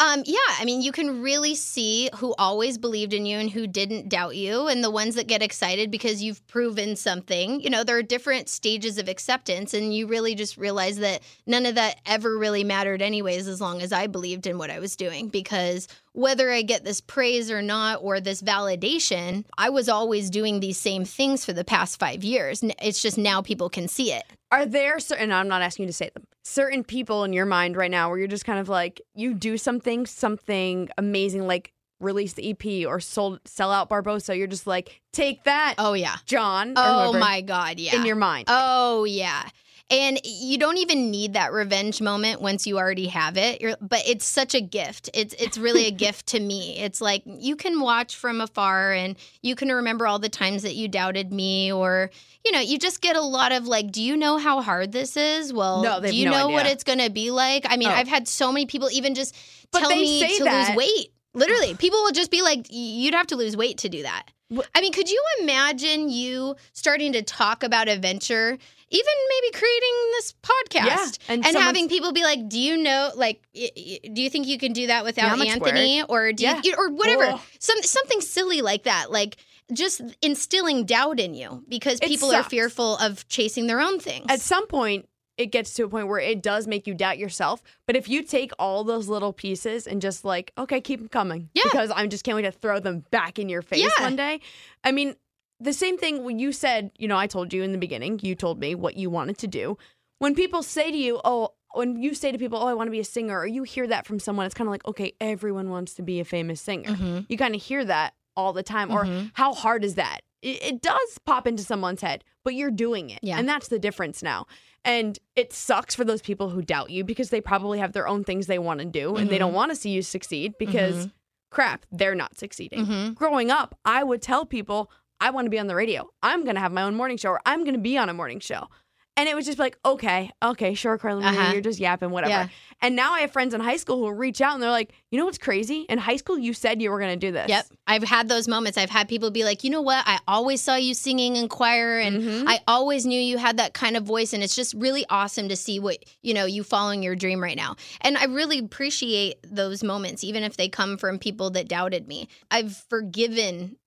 Um, yeah, I mean, you can really see who always believed in you and who didn't doubt you, and the ones that get excited because you've proven something. You know, there are different stages of acceptance, and you really just realize that none of that ever really mattered, anyways, as long as I believed in what I was doing. Because whether I get this praise or not, or this validation, I was always doing these same things for the past five years. It's just now people can see it. Are there certain, I'm not asking you to say them, certain people in your mind right now where you're just kind of like, you do something, something amazing, like release the EP or sold, sell out Barboza, you're just like, take that, Oh, yeah. John. Oh, my God. Yeah. In your mind. Oh yeah. And you don't even need that revenge moment once you already have it. You're, but it's such a gift. It's it's really a gift to me. It's like you can watch from afar and you can remember all the times that you doubted me or you know, you just get a lot of like, do you know how hard this is? Well, No, do you no know what it's going to be like? I mean, Oh. I've had so many people even just But tell me to that. lose weight. Literally, people will just be like, you'd have to lose weight to do that. I mean, could you imagine you starting to talk about a venture, even maybe creating this podcast Yeah, and and, having people be like, "Do you know? Like, do you think you can do that without Anthony, or do Yeah. you, or whatever? Ugh. Some something silly like that, like." Just instilling doubt in you because It people are fearful of chasing their own things. At some point, it gets to a point where it does make you doubt yourself. But if you take all those little pieces and just like, okay, keep them coming. Yeah. Because I just can't wait to throw them back in your face Yeah. one day. I mean, the same thing when you said, you know, I told you in the beginning, you told me what you wanted to do. When people say to you, oh, when you say to people, oh, I want to be a singer, or you hear that from someone, it's kind of like, okay, everyone wants to be a famous singer. Mhm. You kind of hear that all the time. Or Mhm. how hard is that? It, it does pop into someone's head, but you're doing it. Yeah. And that's the difference now. And it sucks for those people who doubt you because they probably have their own things they want to do and they don't want to see you succeed because crap, they're not succeeding. Mhm. Growing up, I would tell people, I want to be on the radio. I'm going to have my own morning show or I'm going to be on a morning show. And it was just like, okay, okay, sure, Carly, Uh-huh. you're just yapping, whatever. Yeah. And now I have friends in high school who reach out and they're like, you know what's crazy? In high school, you said you were going to do this. Yep. I've had those moments. I've had people be like, you know what? I always saw you singing in choir and Mm-hmm. I always knew you had that kind of voice. And it's just really awesome to see what, you know, you following your dream right now. And I really appreciate those moments, even if they come from people that doubted me. I've forgiven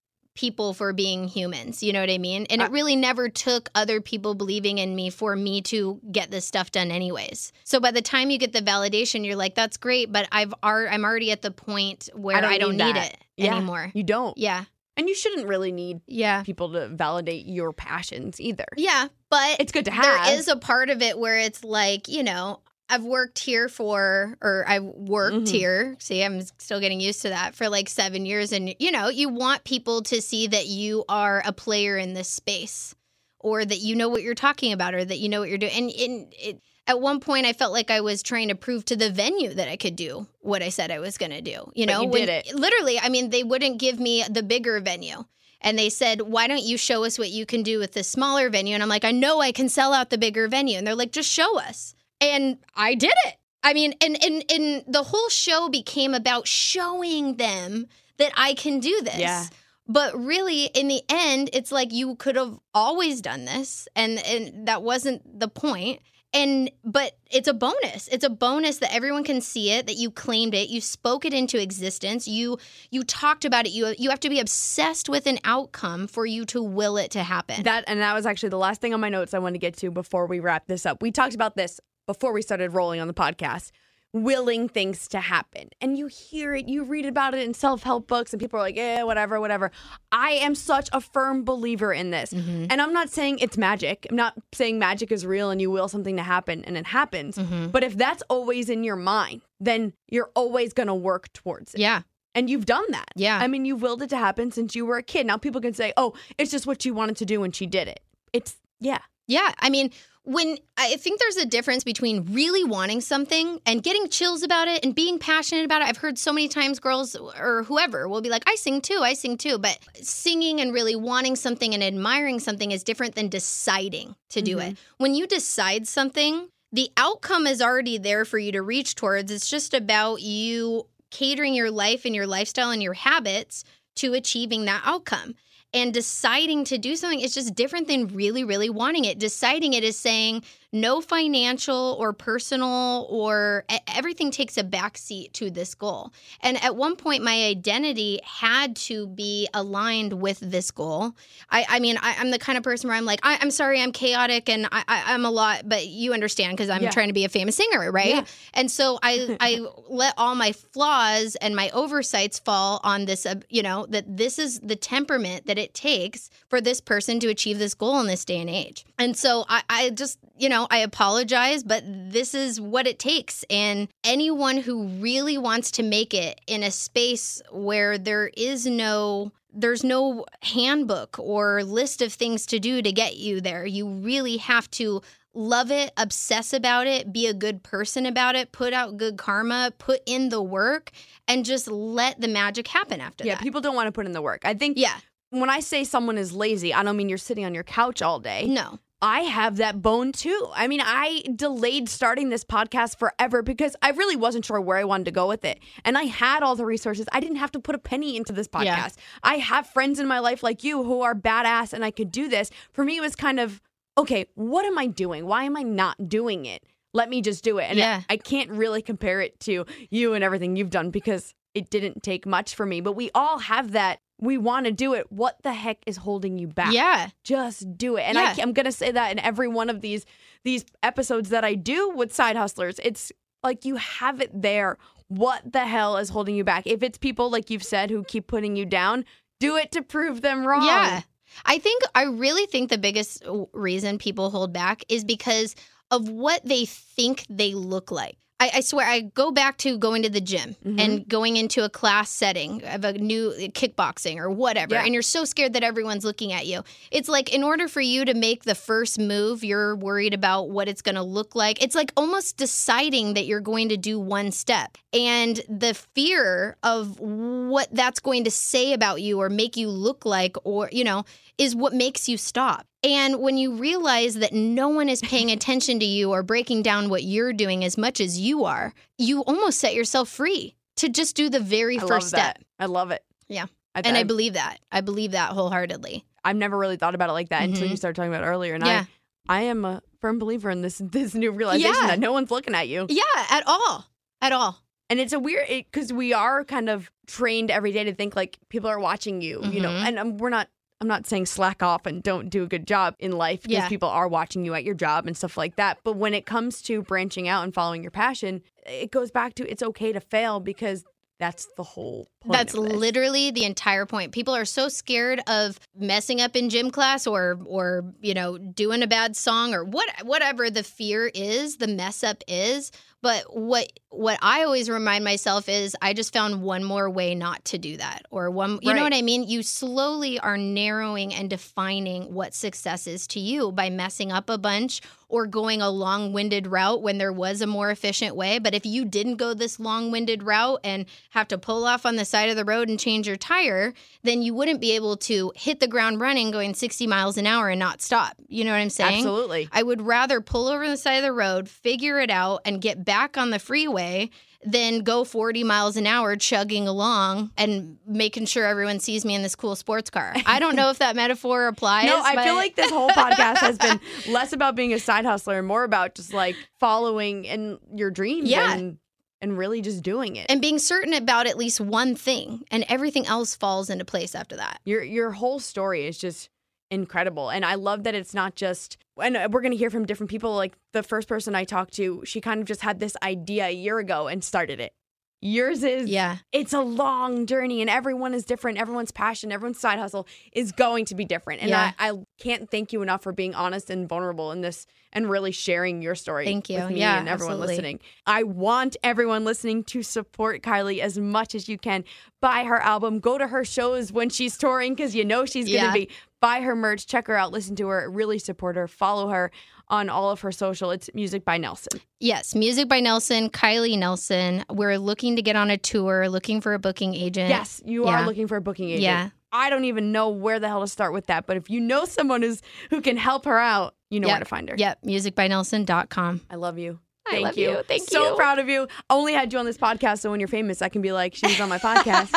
people for being humans. You know what I mean? And it really never took other people believing in me for me to get this stuff done anyways. So by the time you get the validation, you're like, that's great, but I've ar- I'm already at the point where I don't, need, that. it Yeah, anymore. You don't. Yeah. And you shouldn't really need Yeah. people to validate your passions either. Yeah, but It's good to have. There is a part of it where it's like, you know, I've worked here for, or I've worked Mhm. here. See, I'm still getting used to that for like seven years. And, you know, you want people to see that you are a player in this space or that you know what you're talking about or that you know what you're doing. And, and it, at one point, I felt like I was trying to prove to the venue that I could do what I said I was going to do. You know, you when- did it. literally, I mean, they wouldn't give me the bigger venue. And they said, why don't you show us what you can do with the smaller venue? And I'm like, I know I can sell out the bigger venue. And they're like, just show us. And I did it. I mean, and, and, and the whole show became about showing them that I can do this. Yeah. But really, in the end, it's like you could have always done this, and and that wasn't the point. And but it's a bonus. It's a bonus that everyone can see it, that you claimed it, you spoke it into existence, you you talked about it. You you have to be obsessed with an outcome for you to will it to happen. That and that was actually the last thing on my notes I wanted to get to before we wrap this up. We talked about this before we started rolling on the podcast. Willing things to happen. And you hear it, you read about it in self-help books and people are like, "Yeah, whatever, whatever." I am such a firm believer in this. Mm-hmm. And I'm not saying it's magic. I'm not saying magic is real and you will something to happen and it happens. Mm-hmm. But if that's always in your mind, then you're always going to work towards it. yeah. And you've done that. Yeah. I mean, you've willed it to happen since you were a kid. Now people can say, oh, it's just what she wanted to do and she did it. It's, yeah. Yeah, I mean, when I think there's a difference between really wanting something and getting chills about it and being passionate about it. I've heard so many times girls or whoever will be like, I sing too, I sing too. But singing and really wanting something and admiring something is different than deciding to do mm-hmm. it. When you decide something, the outcome is already there for you to reach towards. It's just about you catering your life and your lifestyle and your habits to achieving that outcome. And deciding to do something is just different than really, really wanting it. Deciding it is saying no financial or personal or everything takes a backseat to this goal. And at one point, my identity had to be aligned with this goal. I, I mean, I, I'm the kind of person where I'm like, I, I'm sorry, I'm chaotic and I, I, I'm a lot, but you understand because I'm Yeah. trying to be a famous singer, right? Yeah. And so I, I let all my flaws and my oversights fall on this, uh, you know, that this is the temperament that it takes for this person to achieve this goal in this day and age. And so I, I just, you know, I apologize, but this is what it takes. And anyone who really wants to make it in a space where there is no there's no handbook or list of things to do to get you there. You really have to love it, obsess about it, be a good person about it, put out good karma, put in the work, and just let the magic happen after Yeah. that. People don't want to put in the work. I think yeah. when I say someone is lazy, I don't mean you're sitting on your couch all day. No. I have that bone too. I mean, I delayed starting this podcast forever because I really wasn't sure where I wanted to go with it. And I had all the resources. I didn't have to put a penny into this podcast. Yeah. I have friends in my life like you who are badass and I could do this. For me, it was kind of, okay, what am I doing? Why am I not doing it? Let me just do it. And Yeah. I can't really compare it to you and everything you've done because it didn't take much for me. But we all have that. We want to do it. What the heck is holding you back? Yeah. just do it. And Yeah. I, am gonna say that in every one of these these episodes that I do with side hustlers. It's like you have it there. What the hell is holding you back? If it's people like you've said who keep putting you down, do it to prove them wrong. Yeah. I think, I really think the biggest reason people hold back is because of what they think they look like. I, I swear, I go back to going to the gym Mm-hmm. and going into a class setting of a new uh, kickboxing or whatever, Yeah. and you're so scared that everyone's looking at you. It's like, in order for you to make the first move, you're worried about what it's going to look like. It's like almost deciding that you're going to do one step. And the fear of what that's going to say about you or make you look like, or, you know, is what makes you stop. And when you realize that no one is paying attention to you or breaking down what you're doing as much as you are, you almost set yourself free to just do the very I first step. I love it. Yeah. I, And I I, believe that. I believe that wholeheartedly. I've never really thought about it like that until Mhm. you started talking about it earlier. And Yeah. I I am a firm believer in this this new realization Yeah. that no one's looking at you. Yeah, at all. At all. And it's a weird because we are kind of trained every day to think like people are watching you, you know. Mhm. And um, we're not. I'm not saying slack off and don't do a good job in life because Yeah. people are watching you at your job and stuff like that. But when it comes to branching out and following your passion, it goes back to it's okay to fail because that's the whole point. That's literally the entire point. People are so scared of messing up in gym class or or you know doing a bad song or what whatever the fear is, the mess up is. But what what I always remind myself is I just found one more way not to do that or one you know what I mean? You slowly are narrowing and defining what success is to you by messing up a bunch or going a long-winded route when there was a more efficient way. But if you didn't go this long-winded route and have to pull off on the side of the road and change your tire, then you wouldn't be able to hit the ground running going 60 miles an hour and not stop. You know what I'm saying? Absolutely. I would rather pull over on the side of the road, figure it out, and get back on the freeway than go 40 miles an hour chugging along and making sure everyone sees me in this cool sports car. I don't know if that metaphor applies. No, I feel like this whole podcast has been less about being a side hustler and more about just like following in your dreams Yeah. and and really just doing it. and being certain about at least one thing, and everything else falls into place after that. your your whole story is just incredible. And i love that it's not just and we're going to hear from different people like the first person i talked to she kind of just had this idea a year ago and started it yours is Yeah. it's a long journey and everyone is different. Everyone's passion everyone's side hustle is going to be different. And Yeah. I, I can't thank you enough for being honest and vulnerable in this and really sharing your story Thank you. with me Yeah, and everyone absolutely. listening. I want everyone listening to support kylie as much as you can. Buy her album. Go to her shows when she's touring because you know she's gonna be. Buy her merch. Check her out. Listen to her. Really support her. Follow her on all of her social it's music by nelson Yes, Music by Nelson, Kylie Nelson. We're looking to get on a tour, looking for a booking agent. Yes, you Yeah. are looking for a booking agent. Yeah. I don't even know where the hell to start with that, but if you know someone who's who can help her out, you know Yep. where to find her. Yep, musicbynelson.com. I love you. I Thank love you. Thank so you. So proud of you. Only had you on this podcast, so when you're famous, I can be like, she was on my podcast.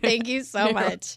Thank you so much.